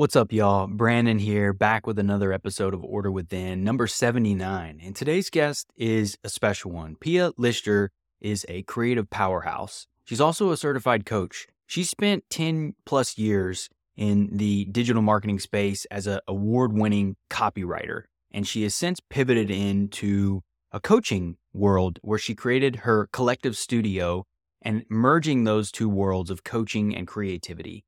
What's up, y'all? Brandon here, back with another episode of Order Within, number 79. And today's guest is a special one. Pia Leichter is a creative powerhouse. She's also a certified coach. She spent 10 plus years in the digital marketing space as an award winning copywriter. And she has since pivoted into a coaching world where she created her Kollektiv Studio and merging those two worlds of coaching and creativity.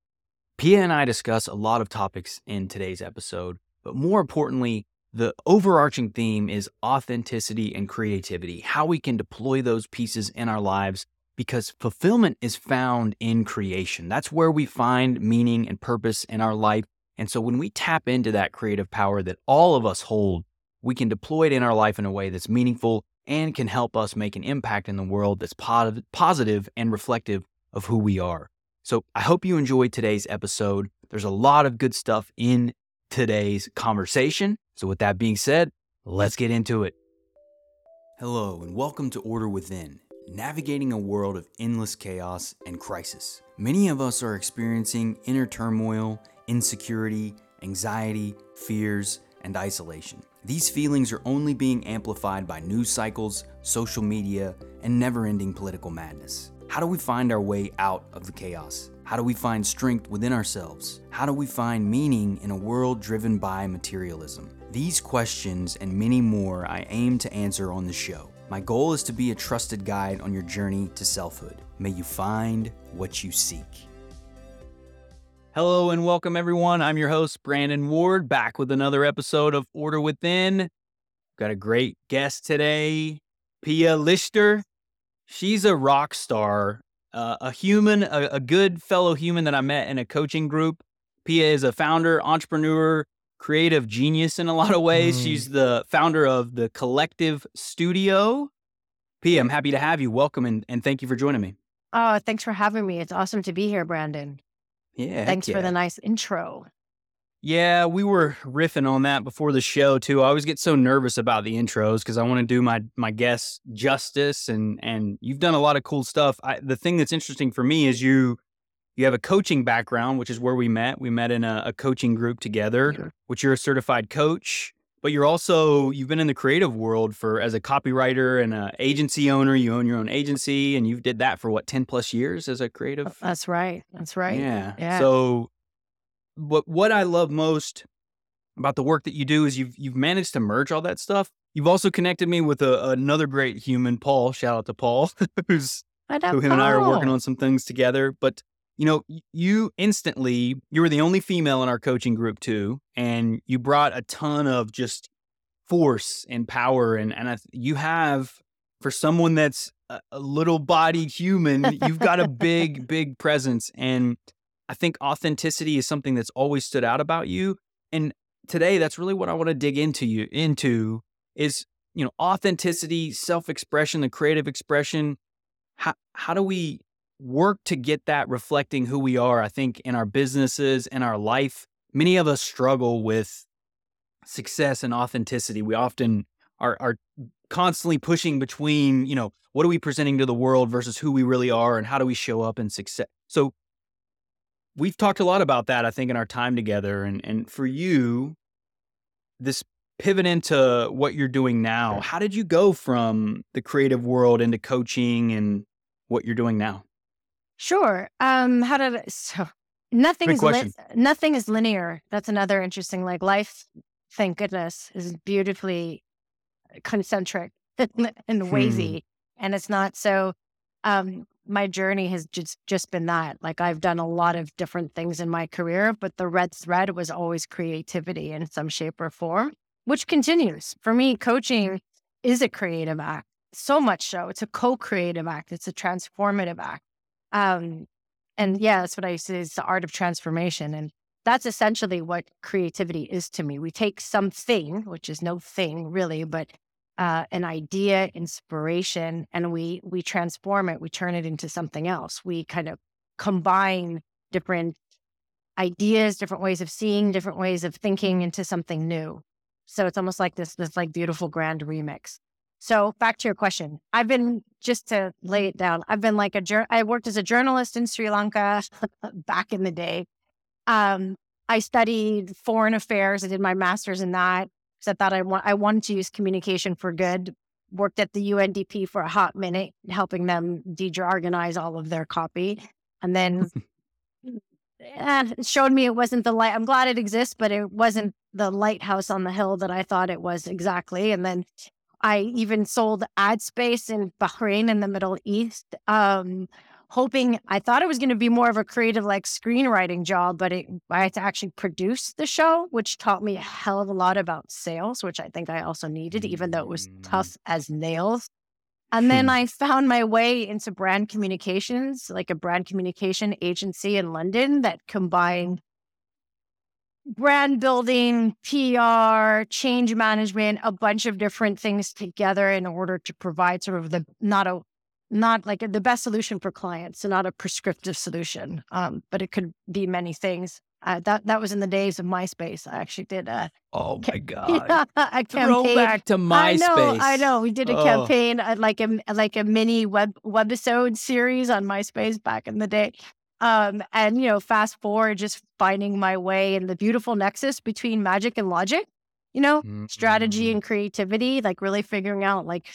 Pia and I discuss a lot of topics in today's episode, but more importantly, the overarching theme is authenticity and creativity, how we can deploy those pieces in our lives because fulfillment is found in creation. That's where we find meaning and purpose in our life. And so when we tap into that creative power that all of us hold, we can deploy it in our life in a way that's meaningful and can help us make an impact in the world that's positive and reflective of who we are. So I hope you enjoyed today's episode. There's a lot of good stuff in today's conversation. So, with that being said, let's get into it. Hello, and welcome to Order Within, navigating a world of endless chaos and crisis. Many of us are experiencing inner turmoil, insecurity, anxiety, fears, and isolation. These feelings are only being amplified by news cycles, social media, and never ending political madness. How do we find our way out of the chaos? How do we find strength within ourselves? How do we find meaning in a world driven by materialism? These questions and many more I aim to answer on the show. My goal is to be a trusted guide on your journey to selfhood. May you find what you seek. Hello and welcome, everyone. I'm your host, Brandon Ward, back with another episode of Order Within. Got a great guest today, Pia Leichter. She's a rock star, uh, a human, a, a good fellow human that I met in a coaching group. Pia is a founder, entrepreneur, creative genius in a lot of ways. Mm. She's the founder of the Kollektiv Studio. Pia, I'm happy to have you. Welcome and, and thank you for joining me. Oh, thanks for having me. It's awesome to be here, Brandon. Yeah. Thanks yeah. for the nice intro. Yeah, we were riffing on that before the show too. I always get so nervous about the intros because I want to do my my guests justice, and and you've done a lot of cool stuff. I, the thing that's interesting for me is you you have a coaching background, which is where we met. We met in a, a coaching group together, sure. which you're a certified coach, but you're also you've been in the creative world for as a copywriter and an agency owner. You own your own agency, and you've did that for what ten plus years as a oh, creative. That's right. That's right. Yeah. Yeah. So what what I love most about the work that you do is you've you've managed to merge all that stuff. You've also connected me with a, another great human, Paul. Shout out to Paul, who's who him Paul. and I are working on some things together. But you know, you instantly you were the only female in our coaching group too, and you brought a ton of just force and power, and and I, you have for someone that's a, a little bodied human, you've got a big big presence and I think authenticity is something that's always stood out about you. And today that's really what I want to dig into you into is, you know, authenticity, self-expression, the creative expression. How how do we work to get that reflecting who we are? I think in our businesses and our life, many of us struggle with success and authenticity. We often are are constantly pushing between, you know, what are we presenting to the world versus who we really are and how do we show up in success. So we've talked a lot about that, I think, in our time together. And and for you, this pivot into what you're doing now, how did you go from the creative world into coaching and what you're doing now? Sure. Um, how did I, so nothing is li- nothing is linear. That's another interesting like life. Thank goodness is beautifully concentric and hmm. and it's not so. Um, my journey has just just been that. Like I've done a lot of different things in my career, but the red thread was always creativity in some shape or form, which continues. For me, coaching is a creative act. So much so. It's a co-creative act. It's a transformative act. Um, and yeah, that's what I say is the art of transformation. And that's essentially what creativity is to me. We take something, which is no thing really, but uh, an idea, inspiration, and we we transform it. We turn it into something else. We kind of combine different ideas, different ways of seeing, different ways of thinking into something new. So it's almost like this this like beautiful grand remix. So back to your question, I've been just to lay it down. I've been like a I worked as a journalist in Sri Lanka back in the day. Um, I studied foreign affairs. I did my master's in that because I thought I want I wanted to use communication for good. Worked at the UNDP for a hot minute, helping them de-jargonize all of their copy, and then eh, showed me it wasn't the light. I'm glad it exists, but it wasn't the lighthouse on the hill that I thought it was exactly. And then I even sold ad space in Bahrain in the Middle East. Um, hoping I thought it was going to be more of a creative like screenwriting job, but it, I had to actually produce the show, which taught me a hell of a lot about sales, which I think I also needed, even though it was mm. tough as nails. And then hmm. I found my way into brand communications, like a brand communication agency in London that combined brand building, PR, change management, a bunch of different things together in order to provide sort of the not a not like the best solution for clients, so not a prescriptive solution, um, but it could be many things. Uh, that that was in the days of MySpace. I actually did a oh my god yeah, a campaign. back to MySpace. I know, I know. We did a oh. campaign uh, like a like a mini web webisode series on MySpace back in the day. Um, and you know, fast forward, just finding my way in the beautiful nexus between magic and logic. You know, mm-hmm. strategy and creativity, like really figuring out like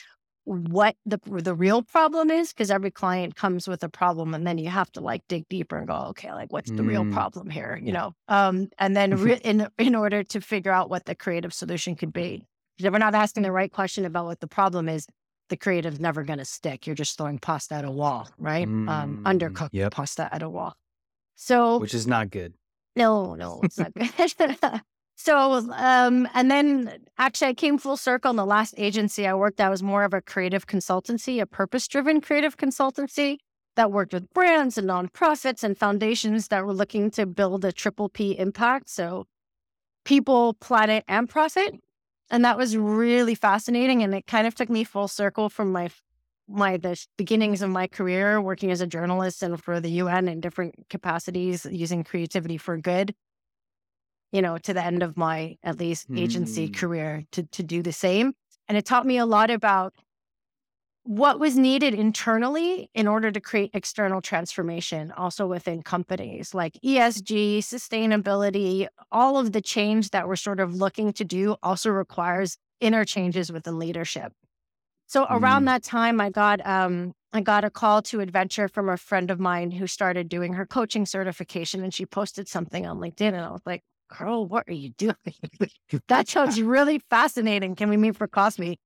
what the the real problem is because every client comes with a problem and then you have to like dig deeper and go okay like what's the mm. real problem here? you know um and then re- in in order to figure out what the creative solution could be. If we're not asking the right question about what the problem is the creative's never going to stick. You're just throwing pasta at a wall right? Um, mm. um undercooked yep. pasta at a wall. So which is not good. No no it's not good So, um, and then actually, I came full circle. In the last agency I worked at was more of a creative consultancy, a purpose driven creative consultancy that worked with brands and nonprofits and foundations that were looking to build a triple P impact. So, people, planet, and profit. And that was really fascinating. And it kind of took me full circle from my my the beginnings of my career working as a journalist and for the UN in different capacities using creativity for good you know, to the end of my at least agency mm. career to to do the same. And it taught me a lot about what was needed internally in order to create external transformation also within companies like ESG, sustainability, all of the change that we're sort of looking to do also requires inner changes within leadership. So around mm. that time I got um I got a call to adventure from a friend of mine who started doing her coaching certification and she posted something on LinkedIn and I was like, Carl, what are you doing? that sounds really fascinating. Can we meet for coffee?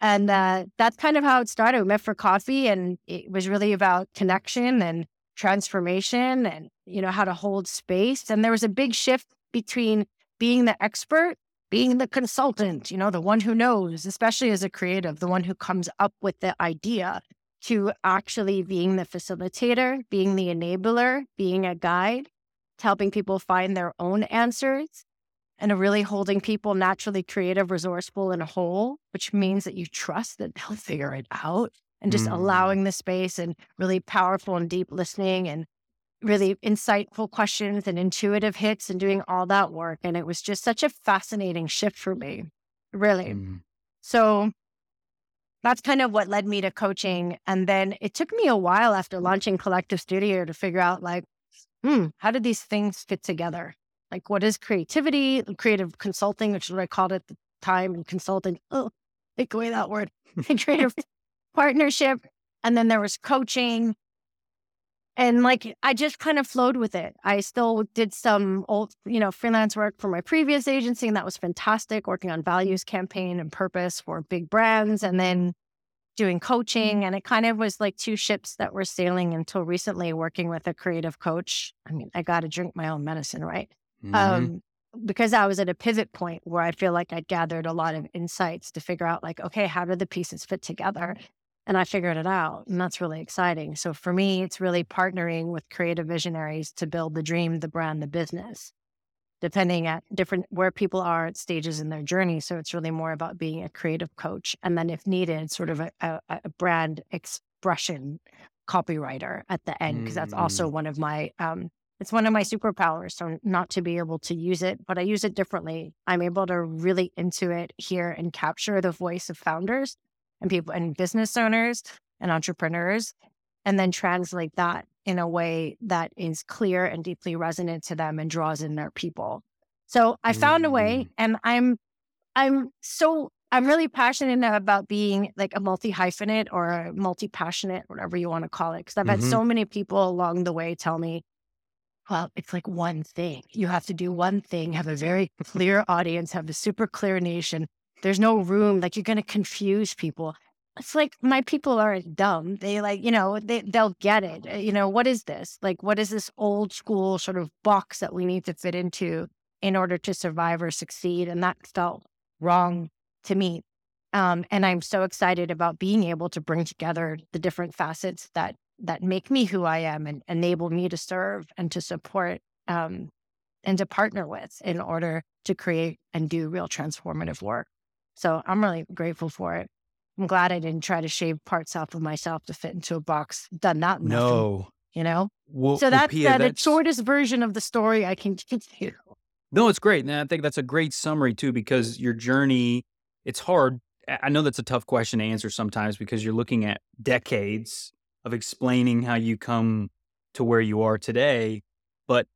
And uh, that's kind of how it started. We met for coffee, and it was really about connection and transformation and, you know, how to hold space. And there was a big shift between being the expert, being the consultant, you know, the one who knows, especially as a creative, the one who comes up with the idea, to actually being the facilitator, being the enabler, being a guide helping people find their own answers and really holding people naturally creative, resourceful, and whole, which means that you trust that they'll figure it out and just mm. allowing the space and really powerful and deep listening and really insightful questions and intuitive hits and doing all that work. And it was just such a fascinating shift for me, really. Mm. So that's kind of what led me to coaching. And then it took me a while after launching Kollektiv Studio to figure out like, hmm, how did these things fit together? Like, what is creativity, creative consulting, which is what I called it at the time, and consulting. Oh, take away that word. creative partnership. And then there was coaching. And like, I just kind of flowed with it. I still did some old, you know, freelance work for my previous agency, and that was fantastic, working on values campaign and purpose for big brands. And then doing coaching. And it kind of was like two ships that were sailing until recently working with a creative coach. I mean, I got to drink my own medicine, right? Mm-hmm. Um, because I was at a pivot point where I feel like I'd gathered a lot of insights to figure out, like, okay, how do the pieces fit together? And I figured it out. And that's really exciting. So for me, it's really partnering with creative visionaries to build the dream, the brand, the business depending at different where people are at stages in their journey. So it's really more about being a creative coach, and then if needed, sort of a, a, a brand expression copywriter at the end, because that's also mm. one of my um, it's one of my superpowers. So not to be able to use it, but I use it differently. I'm able to really intuit, hear, and capture the voice of founders and people and business owners and entrepreneurs, and then translate that in a way that is clear and deeply resonant to them and draws in their people. So I found a way mm. and I'm I'm so I'm really passionate about being like a multi hyphenate or a multi passionate, whatever you want to call it. Cause I've mm-hmm. had so many people along the way tell me, well, it's like one thing. You have to do one thing, have a very clear audience, have a super clear nation. There's no room, like you're going to confuse people. It's like my people aren't dumb. They like, you know, they, they'll get it. Uh, you know, what is this? Like, what is this old school sort of box that we need to fit into in order to survive or succeed? And that felt wrong to me. Um, and I'm so excited about being able to bring together the different facets that that make me who I am and enable me to serve and to support um, and to partner with in order to create and do real transformative work. So I'm really grateful for it. I'm glad I didn't try to shave parts off of myself to fit into a box. Done that. No. You know? Well, so that's, well, Pia, uh, that's the shortest version of the story I can give you. No, it's great. And I think that's a great summary too, because your journey, it's hard. I know that's a tough question to answer sometimes because you're looking at decades of explaining how you come to where you are today. But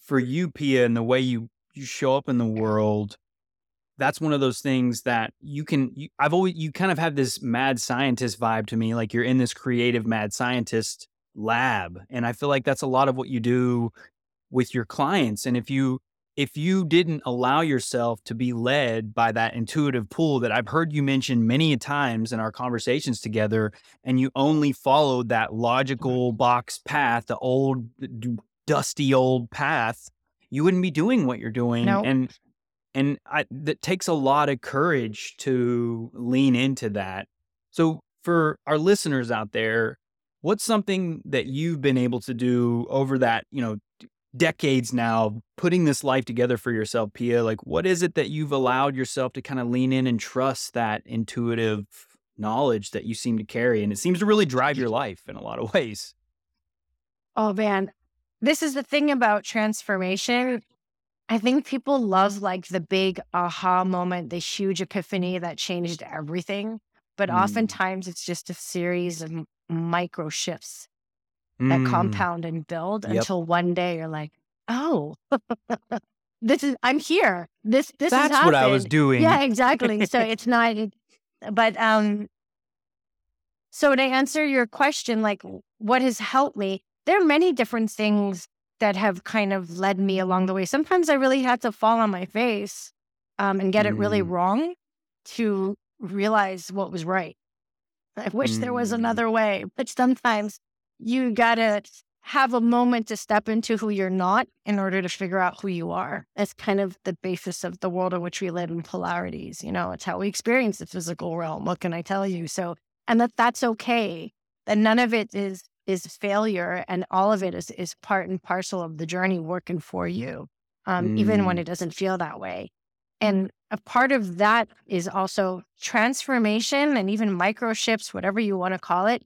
for you, Pia, and the way you, you show up in the world, that's one of those things that you can you, i've always you kind of have this mad scientist vibe to me like you're in this creative mad scientist lab and i feel like that's a lot of what you do with your clients and if you if you didn't allow yourself to be led by that intuitive pull that I've heard you mention many times in our conversations together, and you only followed that mm-hmm. logical box path, the old, dusty old path, you wouldn't be doing what you're doing. Nope. And and I, that takes a lot of courage to lean into that. So for our listeners out there, what's something that you've been able to do over that, you know, decades now putting this life together for yourself, Pia? Like, what is it that you've allowed yourself to kind of lean in and trust that intuitive knowledge that you seem to carry? And it seems to really drive your life in a lot of ways. Oh, man. This is the thing about transformation. I think people love like the big aha moment, the huge epiphany that changed everything. But mm. oftentimes it's just a series of micro shifts that mm. compound and build yep. until one day you're like, oh, this is I'm here. This this That's what I was doing. Yeah, exactly. so it's not but um so to answer your question, like what has helped me, there are many different things that have kind of led me along the way. Sometimes I really had to fall on my face um, and get mm. it really mm. wrong to realize what was right. I wish mm. there was mm. another way, but sometimes you got to have a moment to step into who you're not in order to figure out who you are. That's kind of the basis of the world in which we live in polarities. You know, it's how we experience the physical realm. What can I tell you? So, and that that's okay. That none of it is is failure, and all of it is is part and parcel of the journey working for you, um, mm. even when mm. it doesn't feel that way. And a part of that is also transformation and even micro shifts, whatever you want to call it,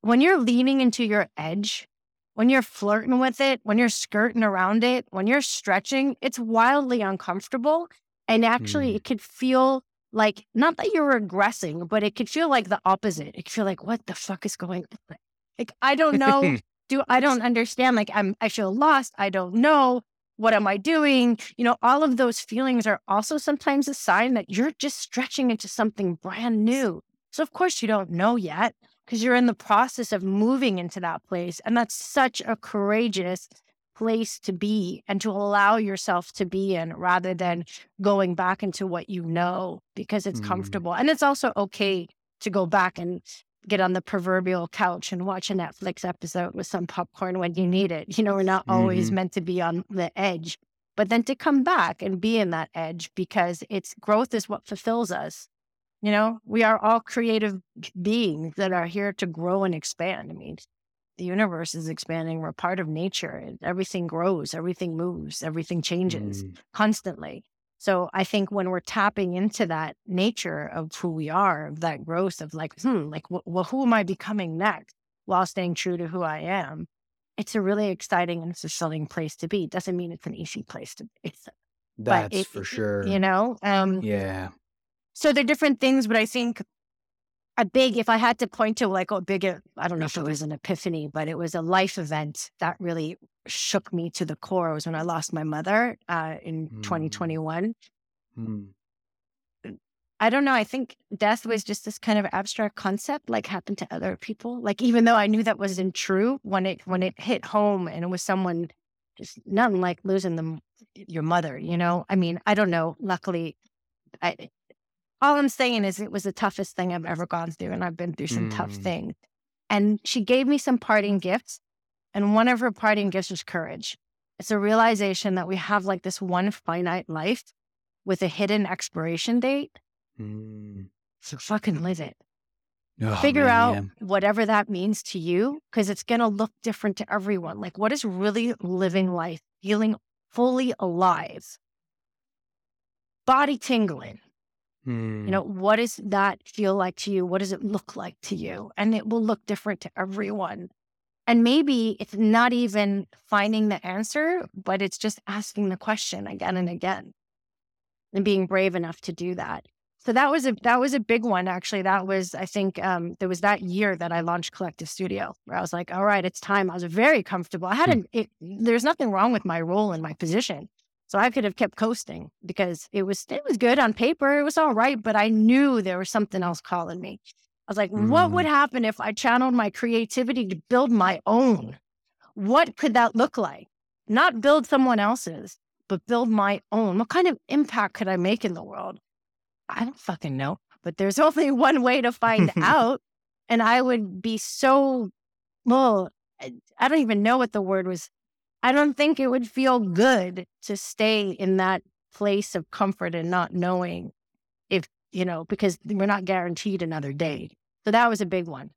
when you're leaning into your edge, when you're flirting with it, when you're skirting around it, when you're stretching, it's wildly uncomfortable. And actually, mm. it could feel like not that you're regressing, but it could feel like the opposite. It could feel like, what the fuck is going on? Like, I don't know. Do I don't understand. Like, I'm, I feel lost. I don't know. What am I doing? You know, all of those feelings are also sometimes a sign that you're just stretching into something brand new. So, of course, you don't know yet because you're in the process of moving into that place. And that's such a courageous place to be and to allow yourself to be in rather than going back into what you know because it's mm. comfortable. And it's also okay to go back and get on the proverbial couch and watch a Netflix episode with some popcorn when you need it. You know, we're not always mm-hmm. meant to be on the edge, but then to come back and be in that edge because it's growth is what fulfills us. You know, we are all creative beings that are here to grow and expand. I mean, the universe is expanding. We're part of nature. Everything grows, everything moves, everything changes mm. constantly. So I think when we're tapping into that nature of who we are, of that growth of like, hmm, like, well, who am I becoming next while staying true to who I am? It's a really exciting and fulfilling place to be. Doesn't mean it's an easy place to be. That's it, for sure. You know? Um, yeah. So they're different things, but I think a big, if I had to point to like a big, I don't know if it was an epiphany, but it was a life event that really shook me to the core. Was when I lost my mother uh, in mm. 2021. Mm. I don't know. I think death was just this kind of abstract concept, like happened to other people. Like even though I knew that wasn't true, when it when it hit home and it was someone, just nothing like losing them, your mother. You know, I mean, I don't know. Luckily, I all I'm saying is it was the toughest thing I've ever gone through, and I've been through some mm. tough things. And she gave me some parting gifts, and one of her parting gifts was courage. It's a realization that we have like this one finite life with a hidden expiration date Mm. So fucking live it. Oh, Figure man, out yeah. whatever that means to you because it's going to look different to everyone. Like, what is really living life, feeling fully alive, body tingling? You know, hmm. what does that feel like to you? What does it look like to you? And it will look different to everyone. And maybe it's not even finding the answer, but it's just asking the question again and again and being brave enough to do that. So that was a that was a big one actually. That was I think um, there was that year that I launched Kollektiv Studio where I was like, all right, it's time. I was very comfortable. I hadn't. Hmm. It, there's nothing wrong with my role and my position, so I could have kept coasting because it was it was good on paper. It was all right, but I knew there was something else calling me. I was like, mm. what would mm. happen if I channeled my creativity to build my own? What could that look like? Not build someone else's, but build my own. What kind of impact could I make in the world? I don't fucking know, but there's only one way to find out. And I would be so, well, I don't even know what the word was. I don't think it would feel good to stay in that place of comfort and not knowing you know, because we're not guaranteed another day. So that was a big one.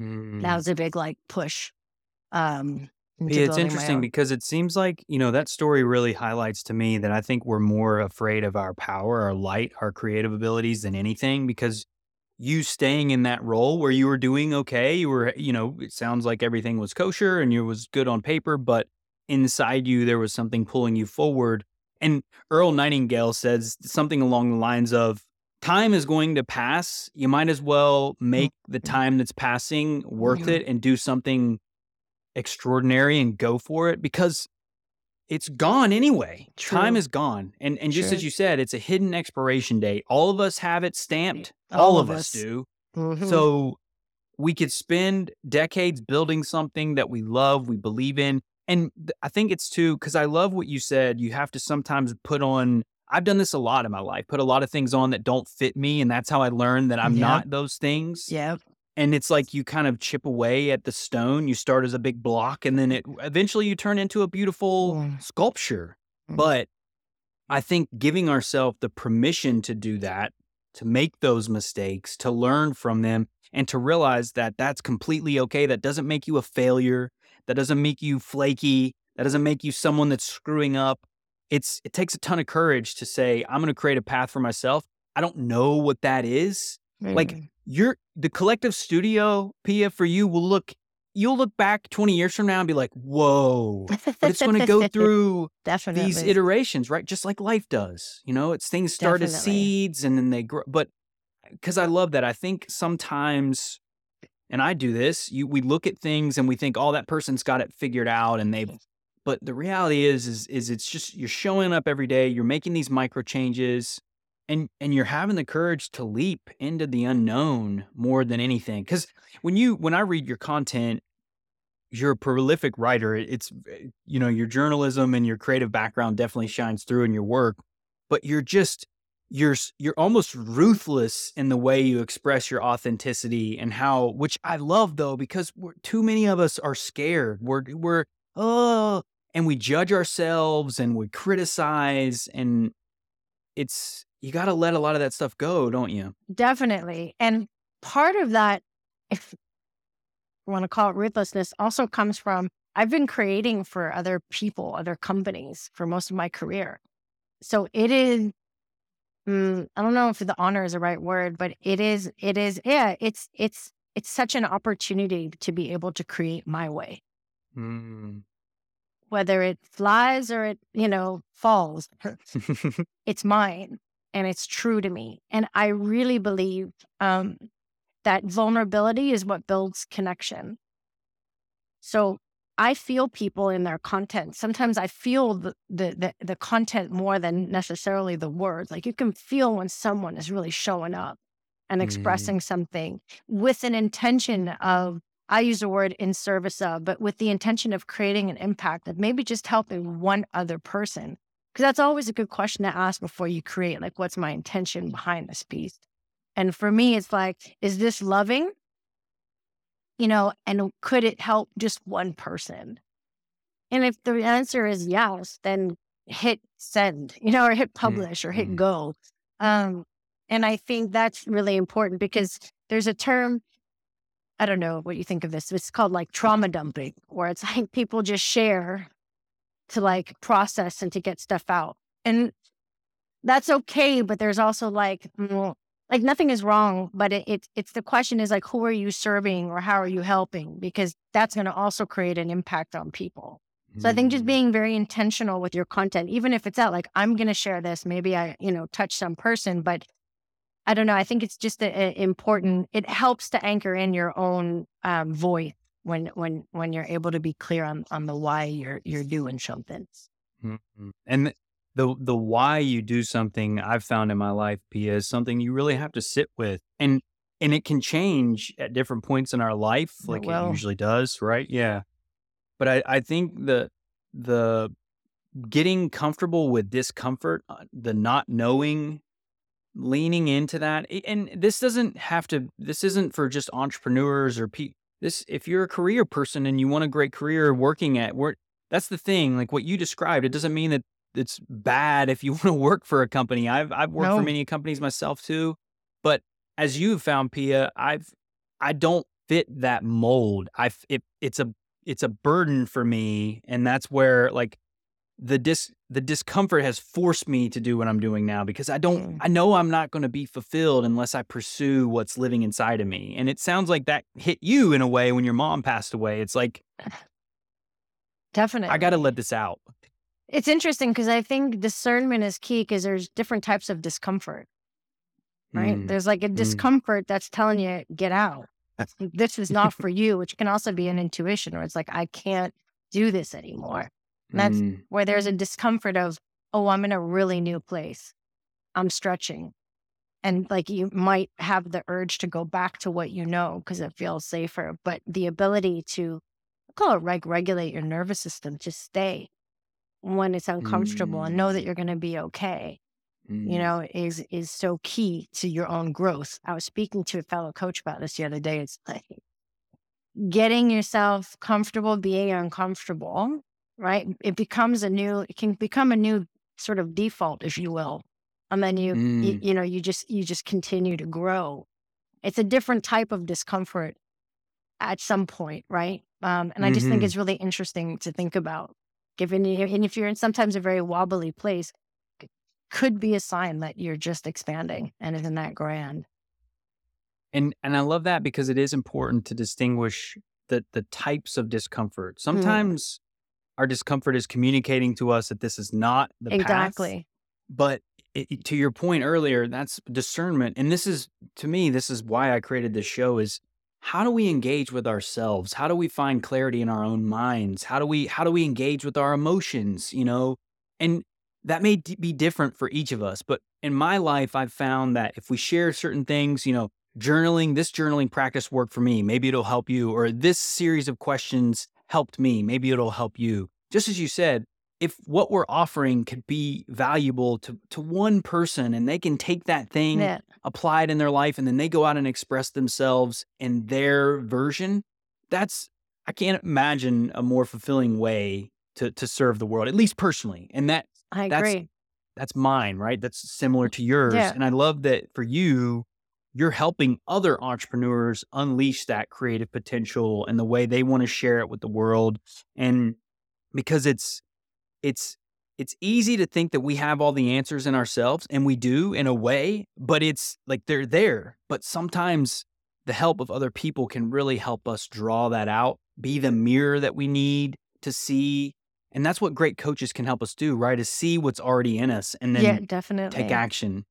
Mm. That was a big like push. Um, yeah, it's interesting because it seems like, you know, that story really highlights to me that I think we're more afraid of our power, our light, our creative abilities than anything because you staying in that role where you were doing okay, you were, you know, it sounds like everything was kosher and you was good on paper, but inside you there was something pulling you forward. And Earl Nightingale says something along the lines of time is going to pass. You might as well make the mm-hmm. time that's passing worth it and do something extraordinary and go for it because it's gone anyway. True. Time is gone. And and just as you said, it's a hidden expiration date. All of us have it stamped. All, All of us, us do. Mm-hmm. So we could spend decades building something that we love, we believe in. And I think it's too cuz I love what you said. You have to sometimes put on I've done this a lot in my life. Put a lot of things on that don't fit me and that's how I learned that I'm yep. not those things. Yep and it's like you kind of chip away at the stone you start as a big block and then it eventually you turn into a beautiful mm. sculpture mm. but i think giving ourselves the permission to do that to make those mistakes to learn from them and to realize that that's completely okay that doesn't make you a failure that doesn't make you flaky that doesn't make you someone that's screwing up it's it takes a ton of courage to say i'm going to create a path for myself i don't know what that is mm. like you're the Kollektiv Studio, Pia, for you will look you'll look back 20 years from now and be like, whoa. But it's going to go through Definitely. these iterations, right? Just like life does. You know, it's things start Definitely. as seeds and then they grow. But because I love that, I think sometimes, and I do this, you we look at things and we think, oh, that person's got it figured out and they've but the reality is, is, is it's just you're showing up every day, you're making these micro changes, and and you're having the courage to leap into the unknown more than anything because when you when i read your content you're a prolific writer it's eh, you know your journalism and your creative background definitely shines through in your work but you're just you're you're almost ruthless in the way you express your authenticity and how which i love though because too many of us are scared we're we're oh and we judge ourselves and we criticize and it's you got to let a lot of that stuff go, don't you? Definitely. And part of that, if you want to call it ruthlessness, also comes from I've been creating for other people, other companies for most of my career. So it is, mm, I don't know if the honor is the right word, but it is, it is, yeah, it's, it's, it's such an opportunity to be able to create my way. Mm whether it flies or it, you know, falls, it's mine and it's true to me. And I really believe um, that vulnerability is what builds connection. So I feel people in their content. Sometimes I feel the, the, the the content more than necessarily the words. Like you can feel when someone is really showing up and mm-hmm. expressing mm. something with an intention of I use the word in service of, but with the intention of creating an impact of maybe just helping one other person. Because that's always a good question to ask before you create. Like, what's my intention behind this piece? And for me, it's like, is this loving? You know, and could it help just one person? And if the answer is yes, then hit send, you know, or hit mm-hmm. publish or hit mm-hmm. go. Um, and I think that's really important because there's a term I don't know what you think of this. It's called like trauma dumping, where it's like people just share to like process and to get stuff out. And that's okay, but there's also like, like nothing is wrong, but it, it, it's the question is like, who are you serving or how are you helping? Because that's going to also create an impact on people. So I think just mm. being very intentional with your content, even if it's out like, I'm going to share this, maybe I, you know, touch some person, but I don't know. I think it's just a, a important. It helps to anchor in your own um, voice when when when you're able to be clear on on the why you're you're doing something. Mm-hmm. And the the why you do something I've found in my life, Pia, is something you really have to sit with, and and it can change at different points in our life, like it, it usually does, right? Yeah. But I I think the the getting comfortable with discomfort, uh, the not knowing leaning into that and this doesn't have to this isn't for just entrepreneurs or pe- this if you're a career person and you want a great career working at work that's the thing like what you described it doesn't mean that it's bad if you want to work for a company i've i've worked no. for many companies myself too but as you've found pia i've i don't fit that mold i it, it's a it's a burden for me and that's where like the dis the discomfort has forced me to do what I'm doing now because I don't mm. I know I'm not going to be fulfilled unless I pursue what's living inside of me. And it sounds like that hit you in a way when your mom passed away. It's like definitely I got to let this out. It's interesting because I think discernment is key because there's different types of discomfort. Right? Mm. There's like a mm. discomfort mm. that's telling you get out. this is not for you, which can also be an intuition where it's like I can't do this anymore. That's mm. where there's a discomfort of, oh, I'm in a really new place. I'm stretching. And like you might have the urge to go back to what you know because it feels safer. But the ability to I call it like regulate your nervous system, just stay when it's uncomfortable mm. and know that mm. you're gonna be okay. Mm. You know, is is so key to your own growth. I was speaking to a fellow coach about this the other day. It's like getting yourself comfortable being uncomfortable right? It becomes a new, it can become a new sort of default, if you will. And then you, mm. you, you know, you just, you just continue to grow. It's a different type of discomfort at some point, right? Um, and I just mm-hmm. think it's really interesting to think about. Given, you and if you're in sometimes a very wobbly place, could be a sign that you're just expanding and isn't that grand. And and I love that because it is important to distinguish the the types of discomfort. Mm. Sometimes our discomfort is communicating to us that this is not the exactly. Path. But it, to your point earlier, that's discernment, and this is to me, this is why I created this show. Is how do we engage with ourselves? How do we find clarity in our own minds? How do we how do we engage with our emotions? You know, and that may d- be different for each of us. But in my life, I've found that if we share certain things, you know, journaling, this journaling practice worked for me. Maybe it'll help you, or this series of questions helped me. Maybe it'll help you. Just as you said, if what we're offering could be valuable to, to one person and they can take that thing, yeah. apply it in their life, and then they go out and express themselves in their version, that's, I can't imagine a more fulfilling way to, to serve the world, at least personally. And that, I agree. That's, that's mine, right? That's similar to yours. Yeah. And I love that for you, you're helping other entrepreneurs unleash that creative potential and the way they want to share it with the world and because it's it's it's easy to think that we have all the answers in ourselves and we do in a way but it's like they're there but sometimes the help of other people can really help us draw that out be the mirror that we need to see and that's what great coaches can help us do right is see what's already in us and then yeah definitely. take action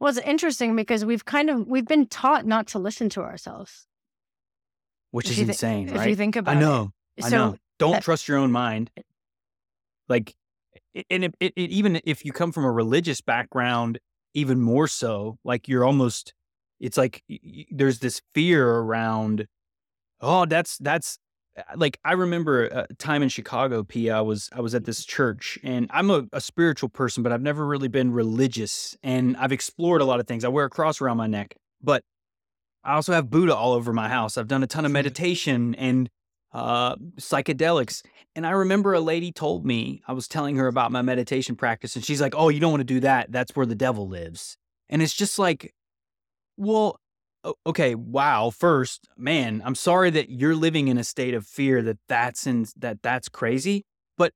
Well, it's interesting because we've kind of we've been taught not to listen to ourselves, which is insane. Th- right? If you think about I know, it. I know. Don't trust your own mind. Like, and it, it, it, even if you come from a religious background, even more so, like you're almost, it's like there's this fear around, oh, that's that's like I remember a time in Chicago, P. I was I was at this church, and I'm a, a, spiritual person, but I've never really been religious, and I've explored a lot of things. I wear a cross around my neck, but I also have Buddha all over my house. I've done a ton of meditation and uh, psychedelics, and I remember a lady told me I was telling her about my meditation practice, and she's like, "Oh, you don't want to do that. That's where the devil lives." And it's just like, well, okay, wow. First, man, I'm sorry that you're living in a state of fear that that's in that that's crazy, but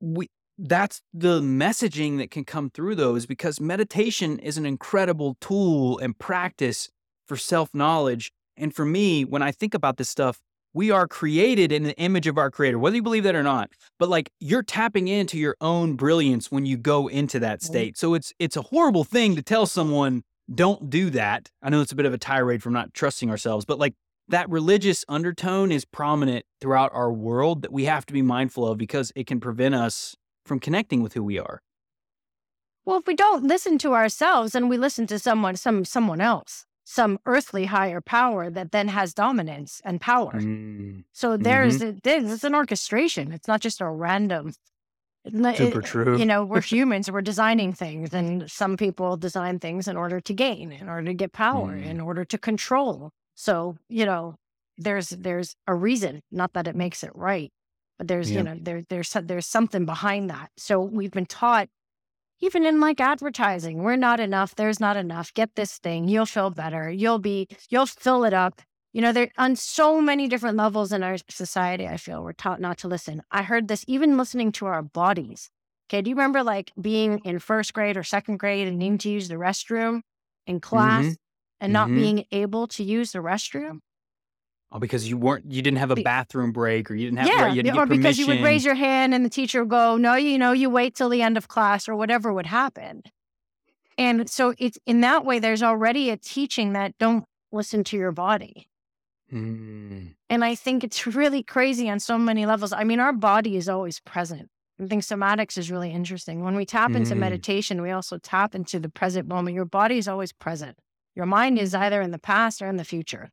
we that's the messaging that can come through those because meditation is an incredible tool and practice for self-knowledge. And for me, when I think about this stuff, we are created in the image of our creator, whether you believe that or not. But like you're tapping into your own brilliance when you go into that state. So it's it's a horrible thing to tell someone don't do that. I know it's a bit of a tirade from not trusting ourselves, but like that religious undertone is prominent throughout our world that we have to be mindful of because it can prevent us from connecting with who we are. Well, if we don't listen to ourselves and we listen to someone some someone else, some earthly higher power that then has dominance and power. Mm. So there's mm-hmm. a, it's an orchestration. It's not just a random Super true. You know, we're humans, we're designing things, and some people design things in order to gain, in order to get power, mm. in order to control. So, you know, there's there's a reason, not that it makes it right, but there's, yeah. you know, there there's there's something behind that. So we've been taught even in like advertising, we're not enough, there's not enough. Get this thing, you'll feel better. You'll be you'll fill it up you know, there on so many different levels in our society, I feel we're taught not to listen. I heard this even listening to our bodies. Okay. Do you remember like being in first grade or second grade and needing to use the restroom in class mm-hmm. and not mm-hmm. being able to use the restroom? Oh, because you weren't, you didn't have a bathroom break, or you didn't have, yeah, you or because you would raise your hand and the teacher would go, no, you know, you wait till the end of class or whatever would happen. And so it's in that way, there's already a teaching that don't listen to your body. Mm. And I think it's really crazy on so many levels. I mean, our body is always present. I think somatics is really interesting. When we tap into mm. meditation, we also tap into the present moment. Your body is always present. Your mind is either in the past or in the future.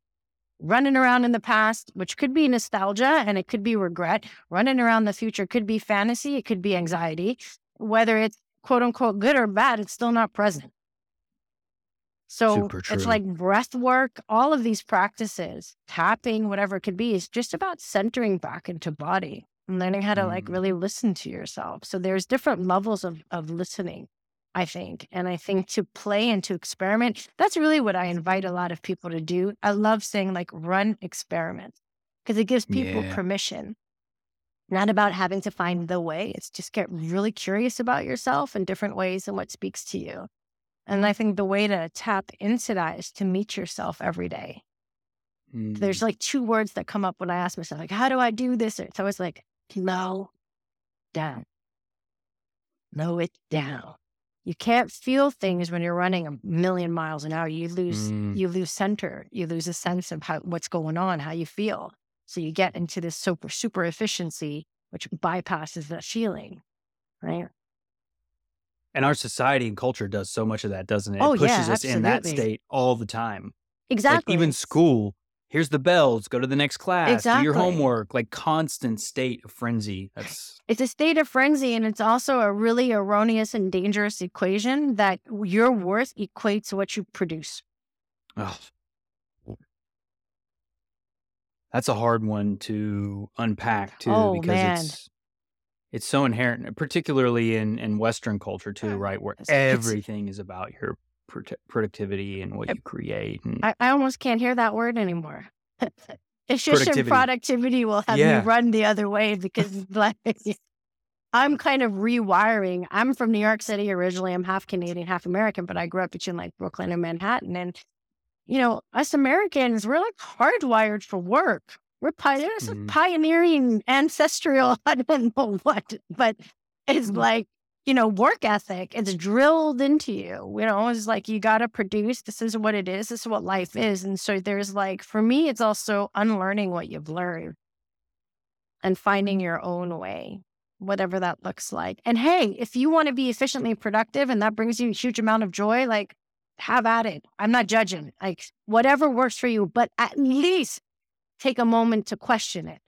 Running around in the past, which could be nostalgia and it could be regret. Running around the future could be fantasy, it could be anxiety. Whether it's quote unquote good or bad, it's still not present. So it's like breath work, all of these practices, tapping, whatever it could be, is just about centering back into body and learning how to mm. like really listen to yourself. So there's different levels of of listening, I think. And I think to play and to experiment, that's really what I invite a lot of people to do. I love saying like run experiments because it gives people yeah. permission. Not about having to find the way. It's just get really curious about yourself in different ways and what speaks to you. And I think the way to tap into that is to meet yourself every day. Mm. There's like two words that come up when I ask myself, like, how do I do this? It's always like, slow down. Slow it down. You can't feel things when you're running a million miles an hour. You lose, mm. you lose center. You lose a sense of how what's going on, how you feel. So you get into this super super efficiency, which bypasses that feeling, right? And our society and culture does so much of that, doesn't it? Oh, it pushes yeah, us in that state all the time. Exactly. Like even school, here's the bells, go to the next class, exactly. do your homework, like constant state of frenzy. That's it's a state of frenzy and it's also a really erroneous and dangerous equation that your worth equates to what you produce. Oh. That's a hard one to unpack too, oh, because man. it's it's so inherent, uh, particularly in in Western culture too, right? Where it's, everything is about your productivity and what you create. And I, I almost can't hear that word anymore. Efficient productivity will have yeah. me run the other way because like I'm kind of rewiring. I'm from New York City originally. I'm half Canadian, half American, but I grew up between like Brooklyn and Manhattan. And, you know, us Americans, we're like hardwired for work. We're pioneers, mm-hmm. pioneering ancestral, I don't know what, but it's mm-hmm. like, you know, work ethic. It's drilled into you. You know, it's like you got to produce. This is what it is. This is what life is. And so there's like, for me, it's also unlearning what you've learned and finding your own way, whatever that looks like. And hey, if you want to be efficiently productive and that brings you a huge amount of joy, like have at it. I'm not judging. Like whatever works for you, but at least take a moment to question it.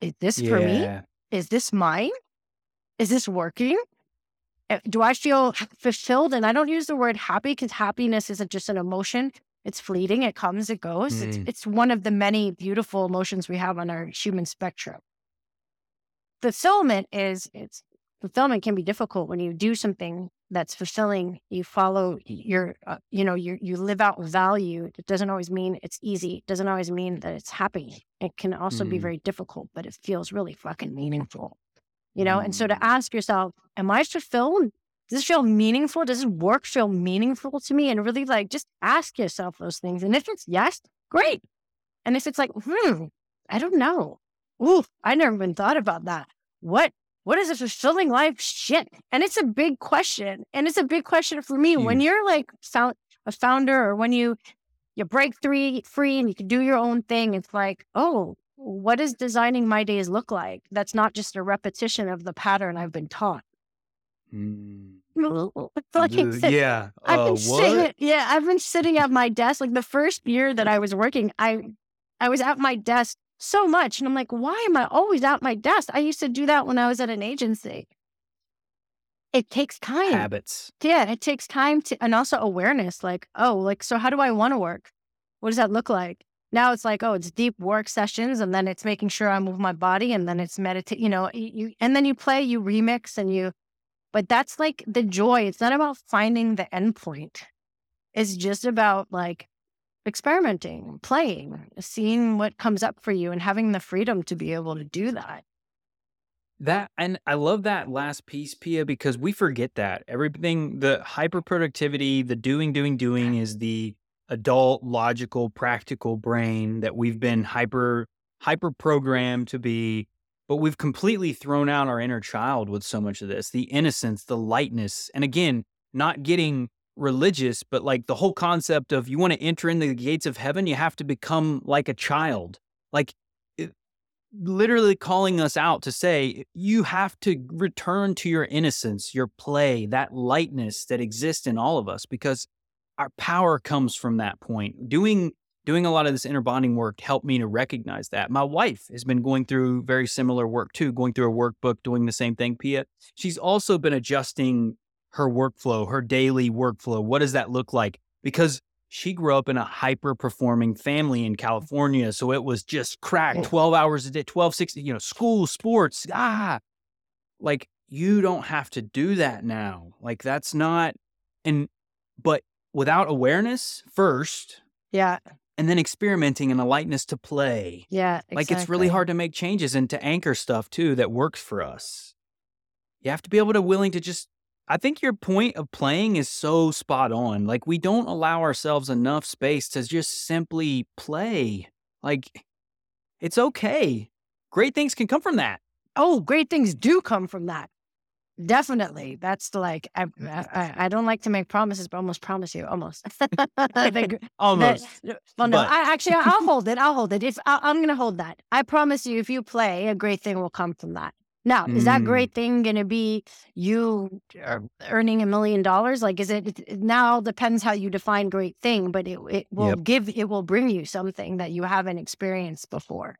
Is this yeah. for me? Is this mine? Is this working? Eh, do I feel fulfilled? And I don't use the word happy because happiness isn't just an emotion. It's fleeting. It comes, it goes. Mm. It's, it's one of the many beautiful emotions we have on our human spectrum. Fulfillment is, it's fulfillment can be difficult when you do something that's fulfilling you follow your uh, you know you you live out value it doesn't always mean it's easy it doesn't always mean that it's happy it can also mm. be very difficult but it feels really fucking meaningful you know mm. and so to mm. ask yourself am i fulfilled does this feel meaningful does this work feel meaningful to me and really like just ask yourself those things and if it's yes great and if it's like hmm i don't know ooh i never even thought about that what what is a fulfilling life? Shit. And it's a big question. And it's a big question for me. When you're like found, a founder or when you you break three free and you can do your own thing, it's like, oh, what does designing my days look like? That's not just a repetition of the pattern I've been taught. Mm. yeah. I've uh, been sitting, yeah, I've been sitting at my desk. Like the first year that I was working, I I was at my desk so much. And I'm like, why am I always at my desk? I used to do that when I was at an agency. It takes time. Habits. Yeah, it takes time to, and also awareness like, oh, like, so how do I want to work? What does that look like? Now it's like, oh, it's deep work sessions, and then it's making sure I move my body, and then it's meditate, you know, you, and then you play, you remix, and you, but that's like the joy. It's not about finding the endpoint. It's just about like experimenting, playing, seeing what comes up for you and having the freedom to be able to do that. That and I love that last piece, Pia, because we forget that everything, the hyper productivity, the doing, doing, doing is the adult, logical, practical brain that we've been hyper, hyper programmed to be. But we've completely thrown out our inner child with so much of this the innocence, the lightness. And again, not getting religious, but like the whole concept of you want to enter in the gates of heaven, you have to become like a child. Like it, literally calling us out to say, you have to return to your innocence, your play, that lightness that exists in all of us, because our power comes from that point. Doing doing a lot of this inner bonding work helped me to recognize that. My wife has been going through very similar work too, going through a workbook, doing the same thing, Pia. She's also been adjusting her workflow, her daily workflow. What does that look like? Because she grew up in a hyper performing family in California. So it was just crack 12 hours a day, 12, 16, you know, school, sports. Ah, like you don't have to do that now. Like that's not, and, but without awareness first. Yeah. And then experimenting and a lightness to play. Yeah. Exactly. Like it's really hard to make changes and to anchor stuff too that works for us. You have to be able to willing to just I think your point of playing is so spot on. Like, we don't allow ourselves enough space to just simply play. Like, it's okay. Great things can come from that. Oh, great things do come from that. Definitely. That's like, I, I, I don't like to make promises, but almost promise you, almost. almost. Well, no, but. I actually, I'll hold it. I'll hold it. If I, I'm going to hold that. I promise you, if you play, a great thing will come from that. Now, is that mm. great thing going to be you earning a million dollars? Like, is it, it now depends how you define great thing, but it, it will yep. give, it will bring you something that you haven't experienced before.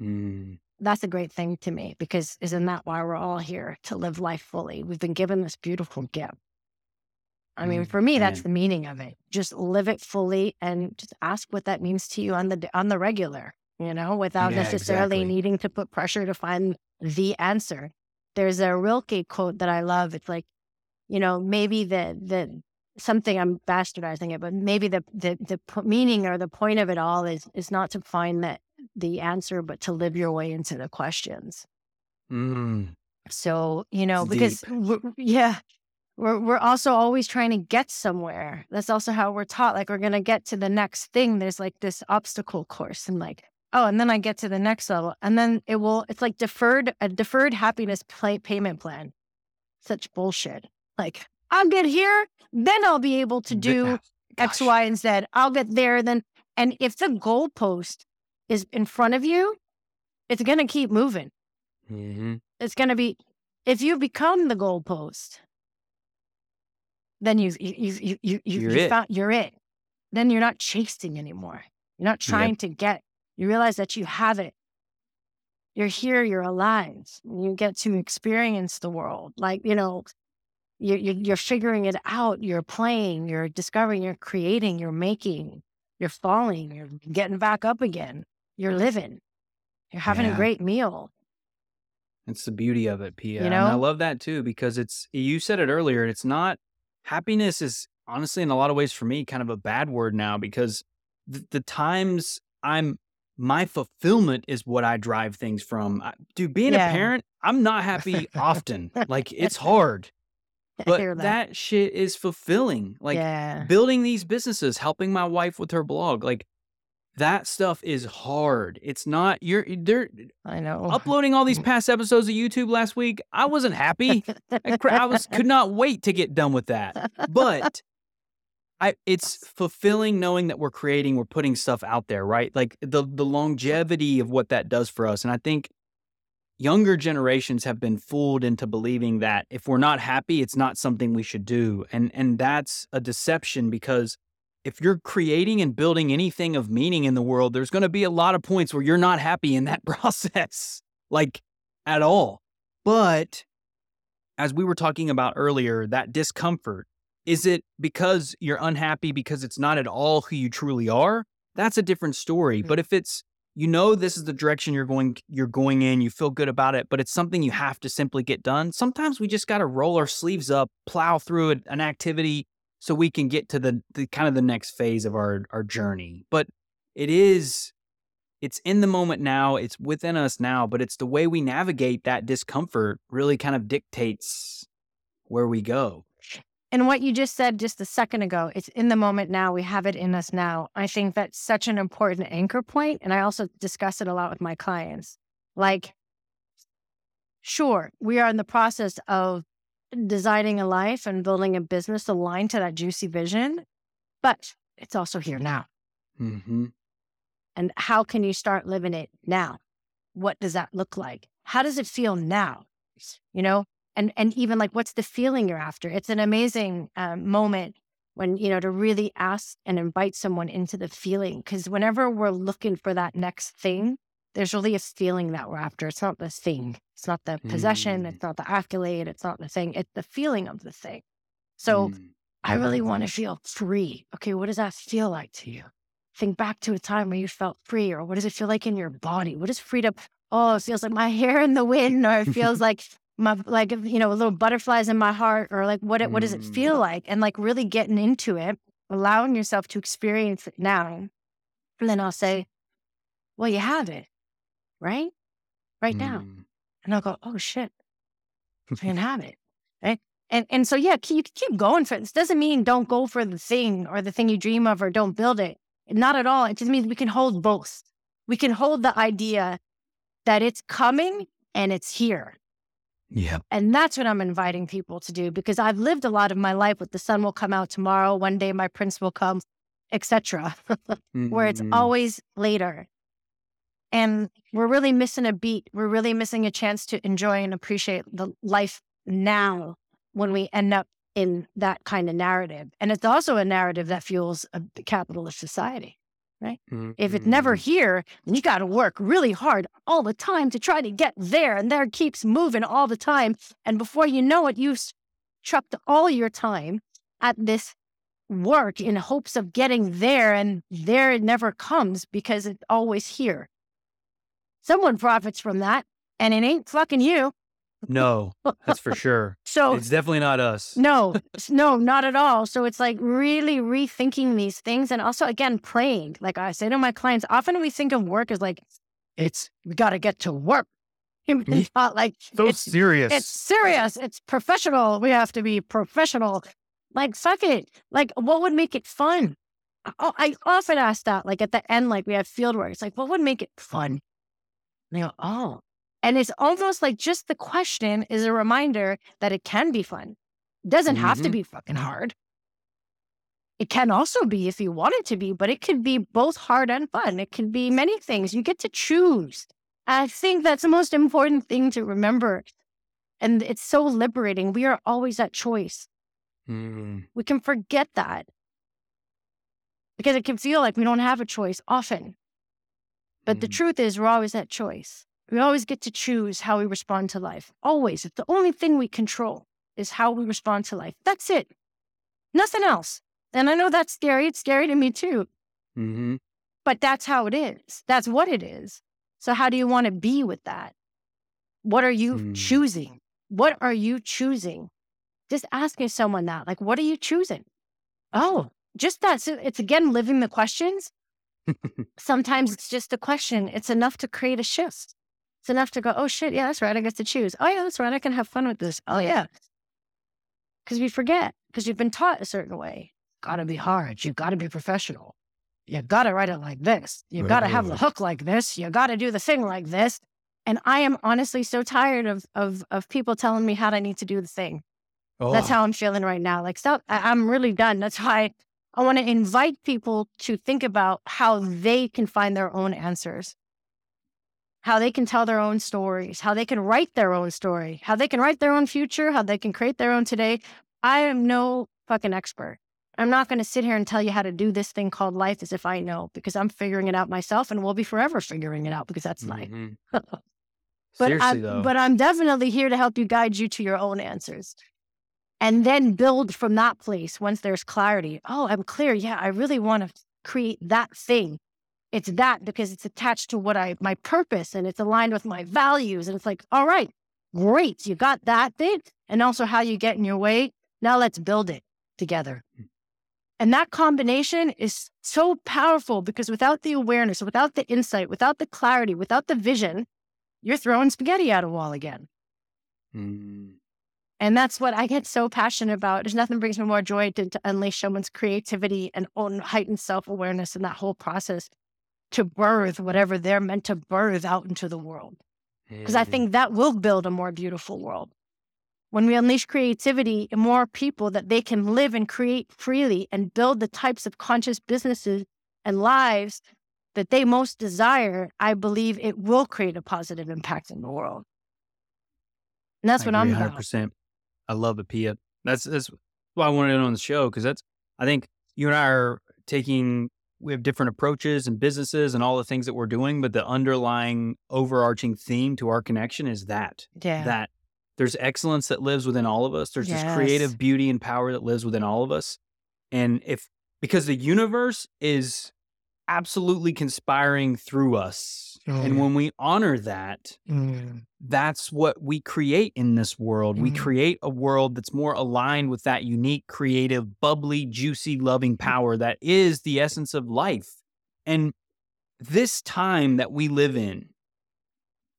Mm. That's a great thing to me because isn't that why we're all here to live life fully? We've been given this beautiful gift. I mean, mm, for me, that's the meaning of it. Just live it fully and just ask what that means to you on the on the regular you know, without yeah, necessarily exactly. needing to put pressure to find the answer. There's a Rilke quote that I love. It's like, you know, maybe the the something I'm bastardizing it, but maybe the the the meaning or the point of it all is is not to find that the answer, but to live your way into the questions. Mm. So you know, because yeah, we're we're also always trying to get somewhere. That's also how we're taught. Like we're gonna get to the next thing. There's like this obstacle course, and like oh, and then I get to the next level, and then it will. It's like deferred a deferred happiness play, payment plan. such bullshit. Like, I'll get here, then I'll be able to do X, Y, and Z. I'll get there, then. And if the goalpost is in front of you, it's going to keep moving. Mm-hmm. It's going to be, if you become the goalpost, then you, you, you, you, you, you're, you it. Found, you're it. Then you're not chasing anymore. You're not trying yep. to get, you realize that you have it. You're here, you're alive. You get to experience the world. Like, you know, you're, you're figuring it out. You're playing, you're discovering, you're creating, you're making, you're falling, you're getting back up again. You're living. You're having yeah. a great meal. It's the beauty of it, Pia. You know? And I love that too because it's you said it earlier. It's not happiness is honestly in a lot of ways for me kind of a bad word now because the, the times I'm my fulfillment is what I drive things from. I, dude, being yeah. a parent, I'm not happy often. like it's hard. But that. that. shit is fulfilling. Like yeah. building these businesses, helping my wife with her blog. Like that stuff is hard. It's not you're they're I know uploading all these past episodes of YouTube last week. I wasn't happy. I, I was could not wait to get done with that. But I it's fulfilling knowing that we're creating, we're putting stuff out there, right? Like the the longevity of what that does for us. And I think younger generations have been fooled into believing that if we're not happy, it's not something we should do. And and that's a deception because if you're creating and building anything of meaning in the world, there's going to be a lot of points where you're not happy in that process, like at all. But as we were talking about earlier, that discomfort, is it because you're unhappy because it's not at all who you truly are? That's a different story. Mm-hmm. But if it's you know this is the direction you're going you're going in, you feel good about it, but it's something you have to simply get done. Sometimes we just got to roll our sleeves up, plow through an activity so we can get to the, the kind of the next phase of our our journey. But it is it's in the moment now, it's within us now, but it's the way we navigate that discomfort really kind of dictates where we go. And what you just said just a second ago, it's in the moment now. We have it in us now. I think that's such an important anchor point, And I also discuss it a lot with my clients. Like, sure, we are in the process of designing a life and building a business aligned to that juicy vision, but it's also here now. Mm-hmm. And how can you start living it now? What does that look like? How does it feel now? You know, and and even like, what's the feeling you're after? It's an amazing um, moment when you know to really ask and invite someone into the feeling because whenever we're looking for that next thing there's really a feeling that we're after. It's not the thing. It's not the possession. Mm. It's not the accolade. It's not the thing. It's the feeling of the thing. So mm. I really want to feel free. Okay, what does that feel like to you? Think back to a time where you felt free, or what does it feel like in your body? What is freedom? Oh, it feels like my hair in the wind, or it feels like my like you know little butterflies in my heart, or like what it, what does it feel mm. like? And like really getting into it, allowing yourself to experience it now. And then I'll say, well, you have it right? Right now. Mm. And I'll go, oh shit, I can have it. Right. And and so yeah, you keep going for it. This doesn't mean don't go for the thing or the thing you dream of or don't build it. Not at all. It just means we can hold both. We can hold the idea that it's coming and it's here. Yeah. And that's what I'm inviting people to do because I've lived a lot of my life with the sun will come out tomorrow, one day my prince will come, etc. Where it's mm-hmm. always later. And we're really missing a beat. We're really missing a chance to enjoy and appreciate the life now when we end up in that kind of narrative. And it's also a narrative that fuels a capitalist society, right? Mm-hmm. If it's never mm-hmm. here, then you got to work really hard all the time to try to get there. And there keeps moving all the time. And before you know it, you've chucked all your time at this work in hopes of getting there. And there it never comes because it's always here. Someone profits from that, and it ain't fucking you. No, that's for sure. so it's definitely not us. no, no, not at all. So it's like really rethinking these things and also again playing. Like I say to my clients, often we think of work as like it's we got to get to work. It's not like so it's, serious. It's serious. It's professional. We have to be professional. Like fuck it. Like what would make it fun? Oh, I often ask that. Like at the end, like we have field work. It's like what would make it fun? And they go, oh, And it's almost like just the question is a reminder that it can be fun. It doesn't mm-hmm. have to mm-hmm. be fucking hard. It can also be if you want it to be, but it could be both hard and fun. It can be many things. You get to choose. I think that's the most important thing to remember. And it's so liberating. We are always at choice. Mm. We can forget that because it can feel like we don't have a choice often. But mm. the truth is, we're always at choice. We always get to choose how we respond to life. Always. It's the only thing we control is how we respond to life. That's it. Nothing else. And I know that's scary. It's scary to me too. Mm-hmm. But that's how it is. That's what it is. So, how do you want to be with that? What are you mm. choosing? What are you choosing? Just asking someone that, like, what are you choosing? Oh, just that. So it's again living the questions. Sometimes it's just a question. It's enough to create a shift. It's enough to go, oh shit, yeah, that's right. I get to choose. Oh yeah, that's right. I can have fun with this. Oh yeah. Because we forget, because you've been taught a certain way. Gotta be hard. You gotta be professional. You gotta write it like this. You right, gotta right, have right. the hook like this. You gotta do the thing like this. And I am honestly so tired of of of people telling me how I need to do the thing. Oh. That's how I'm feeling right now. Like, stop. I, I'm really done. That's why I want to invite people to think about how they can find their own answers, how they can tell their own stories, how they can write their own story, how they can write their own future, how they can create their own today. I am no fucking expert. I'm not going to sit here and tell you how to do this thing called life as if I know, because I'm figuring it out myself and we'll be forever figuring it out because that's mm-hmm. life. but, Seriously, I'm, though. but I'm definitely here to help you guide you to your own answers and then build from that place once there's clarity. Oh, I'm clear. Yeah, I really want to create that thing. It's that because it's attached to what I, my purpose and it's aligned with my values. And it's like, all right, great. You got that bit and also how you get in your way. Now let's build it together. Hmm. And that combination is so powerful because without the awareness, without the insight, without the clarity, without the vision, you're throwing spaghetti at a wall again. Mm. And that's what I get so passionate about. There's nothing brings me more joy than to unleash someone's creativity and own heightened self awareness in that whole process to birth whatever they're meant to birth out into the world. Because mm-hmm. I think that will build a more beautiful world. When we unleash creativity in more people that they can live and create freely and build the types of conscious businesses and lives that they most desire, I believe it will create a positive impact in the world. And that's I what I'm 100%. about. I love it, Pia. That's that's why I wanted it on the show because that's I think you and I are taking we have different approaches and businesses and all the things that we're doing, but the underlying overarching theme to our connection is that yeah. that there's excellence that lives within all of us. There's yes. this creative beauty and power that lives within all of us, and if because the universe is absolutely conspiring through us. Oh, and when we honor that, mm. that's what we create in this world. Mm. We create a world that's more aligned with that unique, creative, bubbly, juicy, loving mm. power that is the essence of life. And this time that we live in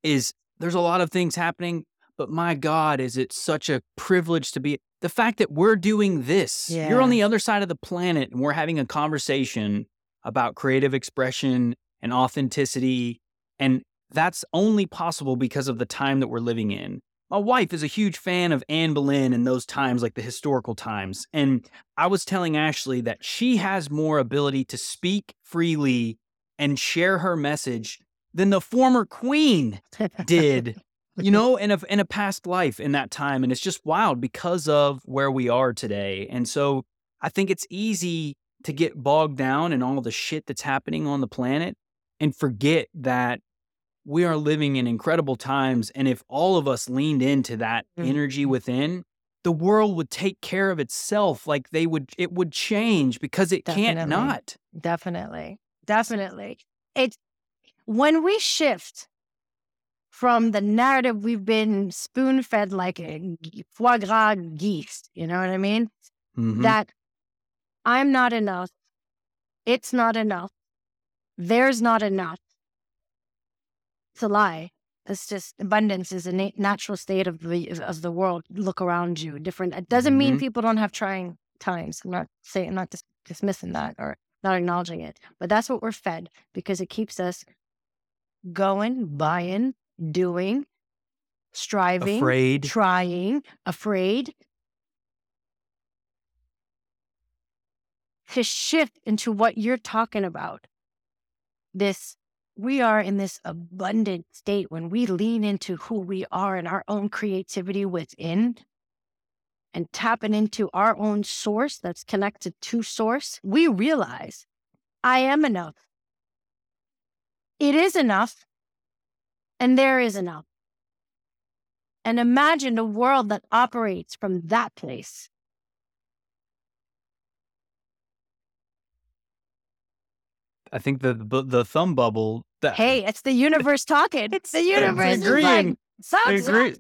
is there's a lot of things happening, but my God, is it such a privilege to be the fact that we're doing this. Yeah. You're on the other side of the planet and we're having a conversation about creative expression and authenticity. And that's only possible because of the time that we're living in. My wife is a huge fan of Anne Boleyn and those times, like the historical times. And I was telling Ashley that she has more ability to speak freely and share her message than the former queen did, you know, in a, in a past life in that time. And it's just wild because of where we are today. And so I think it's easy to get bogged down in all the shit that's happening on the planet and forget that we are living in incredible times. And if all of us leaned into that mm-hmm. energy within, the world would take care of itself. Like they would, it would change because it Definitely. can't not. Definitely. Definitely. It, when we shift from the narrative we've been spoon fed like a foie gras geese, you know what I mean? Mm-hmm. That I'm not enough. It's not enough. There's not enough. It's a lie. It's just abundance is a na- natural state of the of the world. Look around you. Different. It doesn't mm-hmm. mean people don't have trying times. I'm not saying. I'm not dis- dismissing that or not acknowledging it. But that's what we're fed because it keeps us going, buying, doing, striving, afraid, trying, afraid, to shift into what you're talking about. This, we are in this abundant state when we lean into who we are and our own creativity within and tapping into our own source that's connected to source, we realize I am enough. It is enough, and there is enough. And imagine a world that operates from that place. I think the the, the thumb bubble. That, hey, it's the universe talking. It's the universe it's agreeing. Like, agree.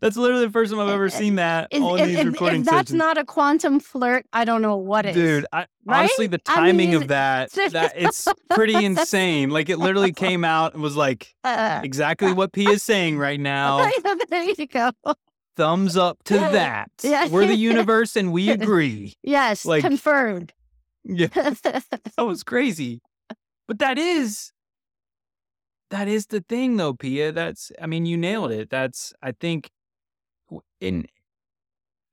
That's literally the first time I've eh, ever eh, seen that is, on if, these if, recording if that's sessions. not a quantum flirt, I don't know what is. Dude, I, right? honestly, the timing I mean, of that, that it's pretty insane. Like it literally came out and was like uh, uh exactly uh. what P is saying right now. there you go. Thumbs up to that. Yeah. We're the universe and we agree. Yes, Like- confirmed. Yeah, that was crazy. But that is that is the thing though, Pia. That's I mean, you nailed it. That's I think in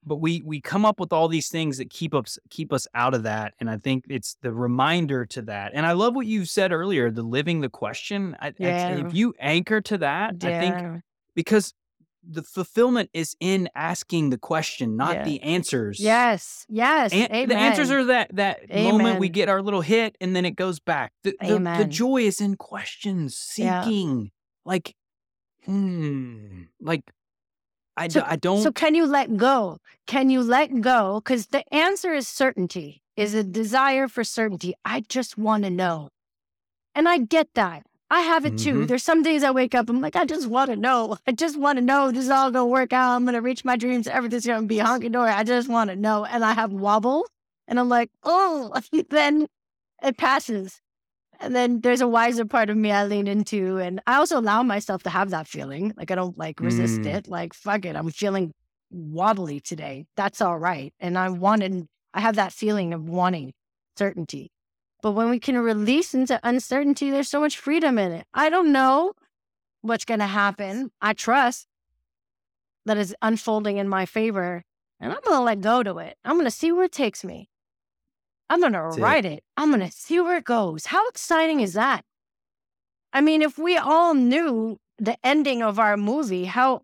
but we we come up with all these things that keep us keep us out of that and i think it's the reminder to that and i love what you said earlier the living the question I, I- if you anchor to that i think because the fulfillment is in asking the question not Yeah. the answers Yes, yes. An- amen. the answers are that that moment we get our little hit and then it goes back. The, the, the joy is in questions, Yeah. seeking. Like, hmm, like I, So- d- I don't. So can you let go? Can you let go? Because the answer is certainty, is a desire for certainty. I just want to know. And I get that. I have it too. Mhm. There's some days I wake up, I'm like, I just want to know. I just want to know this is all going to work out. I'm going to reach my dreams. Everything's going to be honky dory. I just want to know. And I have wobbles. And I'm like, oh, then it passes. And then there's a wiser part of me I lean into. And I also allow myself to have that feeling. Like I don't like resist Mm. it. Like, fuck it. I'm feeling wobbly today. That's all right. And I wanted, I have that feeling of wanting certainty. But when we can release into uncertainty, there's so much freedom in it. I don't know what's going to happen. I trust that it's unfolding in my favor. And I'm going to let go to it. I'm going to see where it takes me. I'm going to ride it. I'm going to see where it goes. How exciting is that? I mean, if we all knew the ending of our movie, how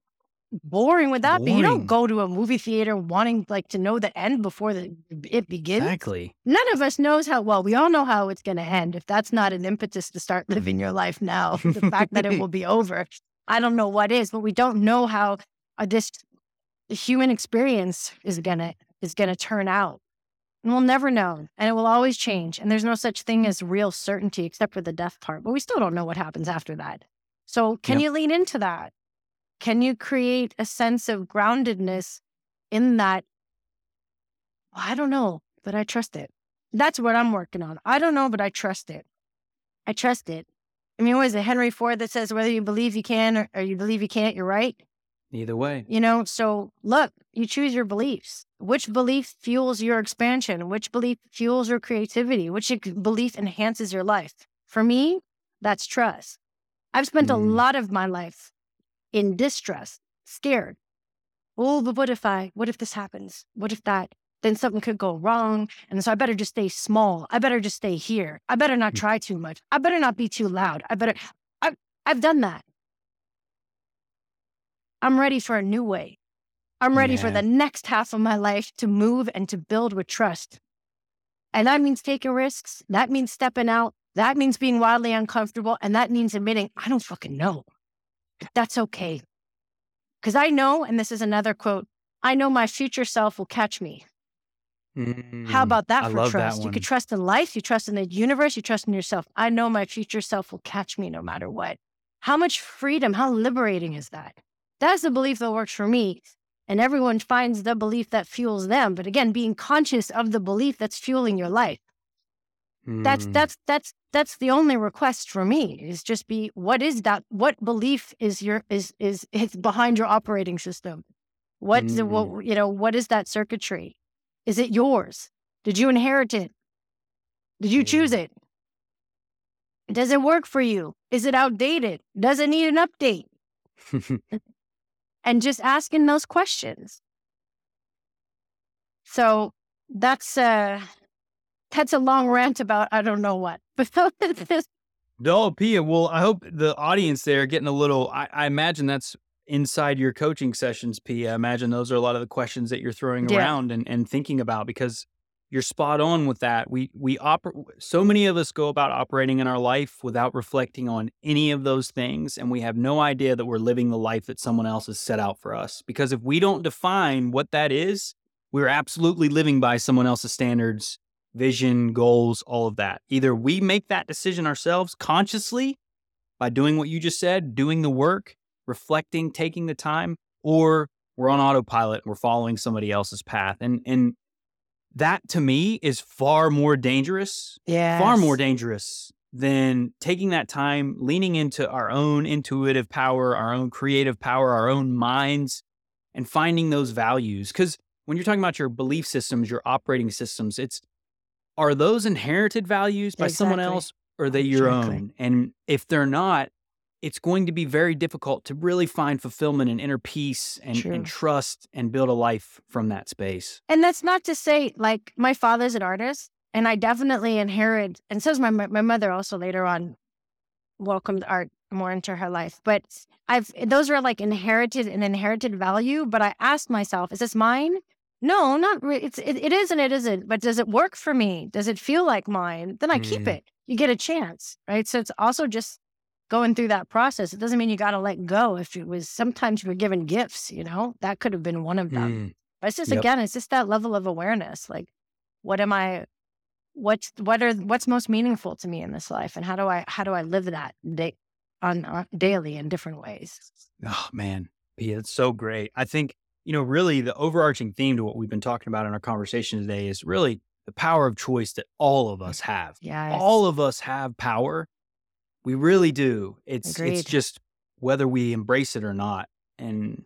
boring would that be? You don't go to a movie theater wanting like to know the end before the, it begins. exactly. None of us knows how well. We all know how it's going to end. If that's not an impetus to start living your life now, the fact that it will be over, I don't know what is. But we don't know how uh, this human experience is gonna is gonna turn out, and we'll never know, and it will always change. And there's no such thing as real certainty except for the death part. But we still don't know what happens after that. So can Yep. you lean into that? Can you create a sense of groundedness in that? I don't know, but I trust it. That's what I'm working on. I don't know, but I trust it. I trust it. I mean, what is it, Henry Ford that says whether you believe you can or, or you believe you can't, you're right? Either way. You know, so look, you choose your beliefs. Which belief fuels your expansion? Which belief fuels your creativity? Which belief enhances your life? For me, that's trust. I've spent a Mm. lot of my life in distress, scared. Oh, but what if I, what if this happens? What if that? Then something could go wrong. And so I better just stay small. I better just stay here. I better not Mm. try too much. I better not be too loud. I better, I've, I've done that. I'm ready for a new way. I'm ready for the next half of my life to move and to build with trust. And that means taking risks. That means stepping out. That means being wildly uncomfortable. And that means admitting, I don't fucking know. That's okay. Because I know, and this is another quote I know my future self will catch me. How Mm, about that I for love that trust? You could trust in life, you trust in the universe, you trust in yourself. I know my future self will catch me no matter what. How much freedom, how liberating is that? That's the belief that works for me. And everyone finds the belief that fuels them. But again, being conscious of the belief that's fueling your life. Mm. That's that's that's the only request for me is just be what is that what belief is your is is is behind your operating system what's the Mm. what you know what is that circuitry is it yours did you inherit it did you choose Mm. it Does it work for you? Is it outdated? Does it need an update? and just asking those questions. So that's uh that's a long rant about I don't know what. But this no, Pia. Well, I hope the audience there are getting a little. I, I, imagine that's inside your coaching sessions, Pia. I imagine those are a lot of the questions that you're throwing yeah. around and, and thinking about because you're spot on with that. We we operate. So many of us go about operating in our life without reflecting on any of those things, and we have no idea that we're living the life that someone else has set out for us. Because if we don't define what that is, we're absolutely living by someone else's standards vision, goals, all of that. Either we make that decision ourselves consciously by doing what you just said, doing the work, reflecting, taking the time, or we're on autopilot, we're following somebody else's path. And and that to me is far more dangerous. Yeah. Far more dangerous than taking that time, leaning into our own intuitive power, our own creative power, our own minds, and finding those values. Because when you're talking about your belief systems, your operating systems, it's are those inherited values by exactly. someone else or are they your exactly. own? And if they're not, it's going to be very difficult to really find fulfillment and inner peace and, and, trust and build a life from that space. And that's not to say, like, my father's an artist and I definitely inherit, and so is my, my mother also later on welcomed art more into her life. But I've, those are like inherited and inherited value. But I asked myself, is this mine? No, not really. It's it, it is and it isn't. But does it work for me? Does it feel like mine? Then I mm. keep it. You get a chance, right? So it's also just going through that process. It doesn't mean you got to let go. If it was sometimes you were given gifts, you know, that could have been one of them. Mm. But it's just yep. again, it's just that level of awareness. Like, what am I? What's what are what's most meaningful to me in this life, and how do I how do I live that day on, on daily in different ways? Oh man, yeah, it's so great. I think you know, really the overarching theme to what we've been talking about in our conversation today is really the power of choice that all of us have. Yeah. All of us have power. We really do. It's Agreed. it's just whether we embrace it or not. And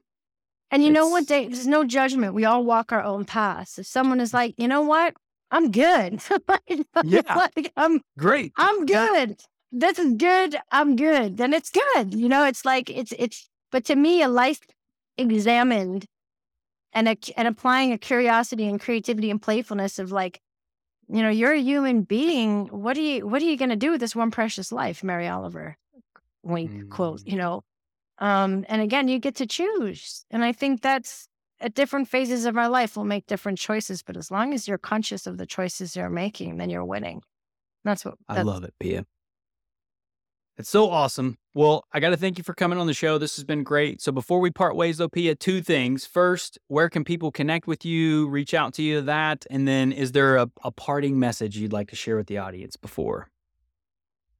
and you know what? There's no judgment. We all walk our own paths. If someone is mm. like, you know what, I'm good. yeah, I'm great. I'm good. This is good. I'm good. Then it's good. You know, it's like it's it's. But to me, a life examined and a, and applying a curiosity and creativity and playfulness of like you know you're a human being what are you what are you going to do with this one precious life mary oliver? Wink mm. quote you know? Um and again you get to choose and i think that's at different phases of our life we'll make different choices but as long as you're conscious of the choices you're making then you're winning. That's what that's, i love it pia it's so awesome. Well, I got to thank you for coming on the show. This has been great. So before we part ways, though, Pia, two things. First, where can people connect with you, reach out to you, that? And then is there a, a parting message you'd like to share with the audience before?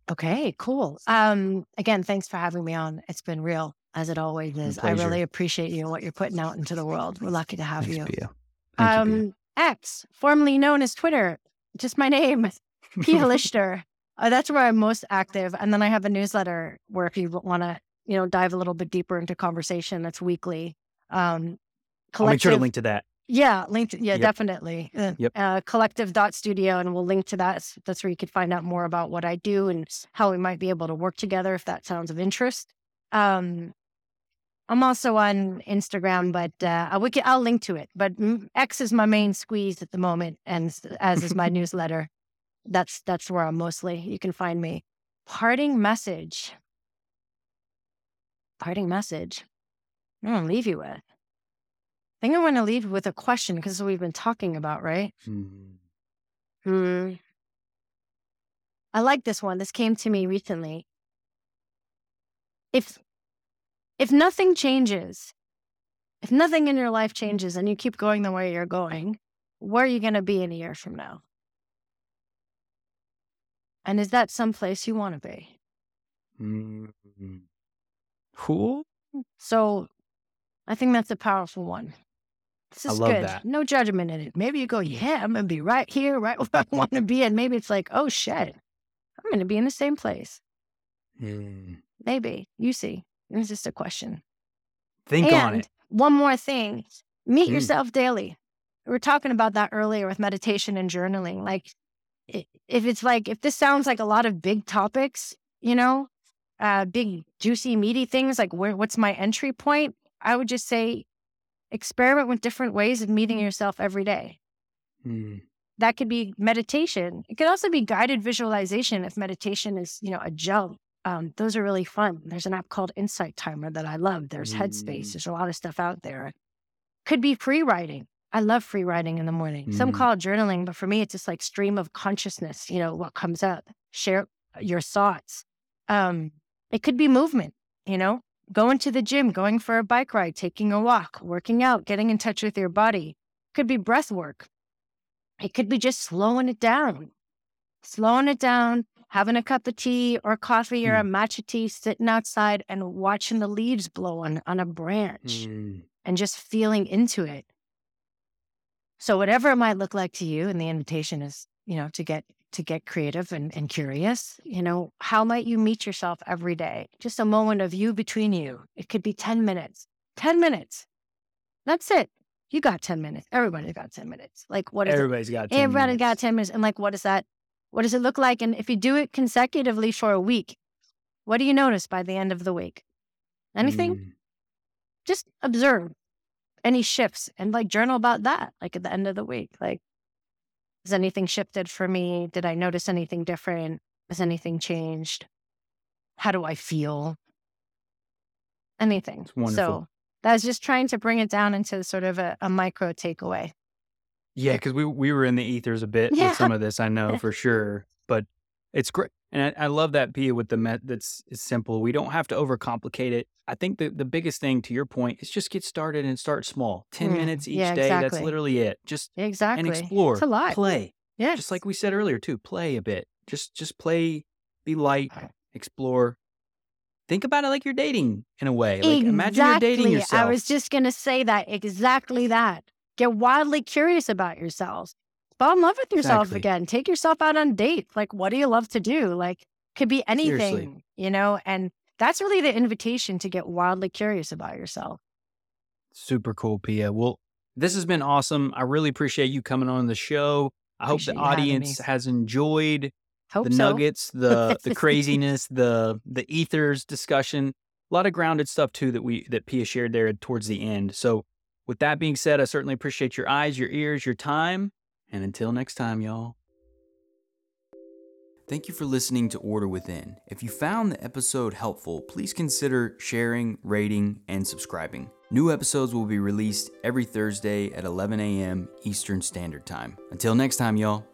Okay, cool. Um, again, thanks for having me on. It's been real, as it always is. I really appreciate you and what you're putting out into the world. We're lucky to have thanks, you. Pia. um, you, Pia. X, formerly known as Twitter, just my name, Pia Leichter. Uh, that's where I'm most active. And then I have a newsletter where if you want to, you know, dive a little bit deeper into conversation, that's weekly. Um, I'll make sure to link to that. Yeah, link. To, yeah, yep. definitely. Uh, yep. Uh, kollektiv dot studio, and we'll link to that. That's where you could find out more about what I do and how we might be able to work together if that sounds of interest. Um, I'm also on Instagram, but uh, we can, I'll link to it. But X is my main squeeze at the moment, and as is my newsletter that's that's where I'm mostly. You can find me. Parting message. Parting message. I'm gonna leave you with. I think I want to leave with a question because we've been talking about, right? Mm-hmm. Hmm. I like this one. This came to me recently. If if nothing changes, if nothing in your life changes and you keep going the way you're going, where are you going to be in a year from now? And is that someplace you want to be? Mm-hmm. Cool. So I think that's a powerful one. This is good. That. No judgment in it. Maybe you go, yeah, I'm going to be right here, right where I want to be. And maybe it's like, oh, shit, I'm going to be in the same place. Mm. Maybe. You see. It's just a question. Think and on it. One more thing meet mm. yourself daily. We were talking about that earlier with meditation and journaling. Like, if it's like, if this sounds like a lot of big topics, you know, uh, big, juicy, meaty things, like where, what's my entry point? I would just say experiment with different ways of meeting yourself every day. Mm. That could be meditation. It could also be guided visualization if meditation is, you know, a jump. Um, those are really fun. There's an app called Insight Timer that I love. There's mm. Headspace. There's a lot of stuff out there. Could be free writing. I love free writing in the morning. Mm. Some call it journaling, but for me, it's just like stream of consciousness, you know, what comes up. Share your thoughts. Um, it could be movement, you know, going to the gym, going for a bike ride, taking a walk, working out, getting in touch with your body. Could be breath work. It could be just slowing it down, slowing it down, having a cup of tea or coffee or a mm. matcha tea, sitting outside and watching the leaves blow on, on a branch mm. and just feeling into it. So whatever it might look like to you, and the invitation is, you know, to get to get creative and, and curious, you know, how might you meet yourself every day? Just a moment of you between you. It could be 10 minutes. 10 minutes. That's it. You got 10 minutes. Everybody's got 10 minutes. Like what is Everybody's it? got 10 Everybody's minutes. got 10 minutes. And like, what is that? What does it look like? And if you do it consecutively for a week, what do you notice by the end of the week? Anything? Mm. Just observe any shifts and like journal about that, like at the end of the week. Like, has anything shifted for me? Did I notice anything different? Has anything changed? How do I feel? Anything. So that's just trying to bring it down into sort of a, a micro takeaway. Yeah, because we we were in the ethers a bit yeah. with some of this, I know for sure. But it's great. And I, I love that Pia with the met that's simple. We don't have to overcomplicate it. I think the, the biggest thing to your point is just get started and start small. 10 mm, minutes each yeah, day. Exactly. That's literally it. Just exactly and explore. It's a lot. Play. Yeah. Just like we said earlier too. Play a bit. Just just play, be light, explore. Think about it like you're dating in a way. Like exactly. imagine you're dating yourself. I was just gonna say that. Exactly that. Get wildly curious about yourselves fall in love with yourself exactly. again. Take yourself out on dates. Like, what do you love to do? Like, could be anything, Seriously. you know? And that's really the invitation to get wildly curious about yourself. Super cool, Pia. Well, this has been awesome. I really appreciate you coming on the show. I appreciate hope the audience has enjoyed hope the so. nuggets, the the craziness, the the ethers discussion. A lot of grounded stuff too that we that Pia shared there towards the end. So with that being said, I certainly appreciate your eyes, your ears, your time. And until next time, y'all. Thank you for listening to Order Within. If you found the episode helpful, please consider sharing, rating, and subscribing. New episodes will be released every Thursday at 11 a.m. Eastern Standard Time. Until next time, y'all.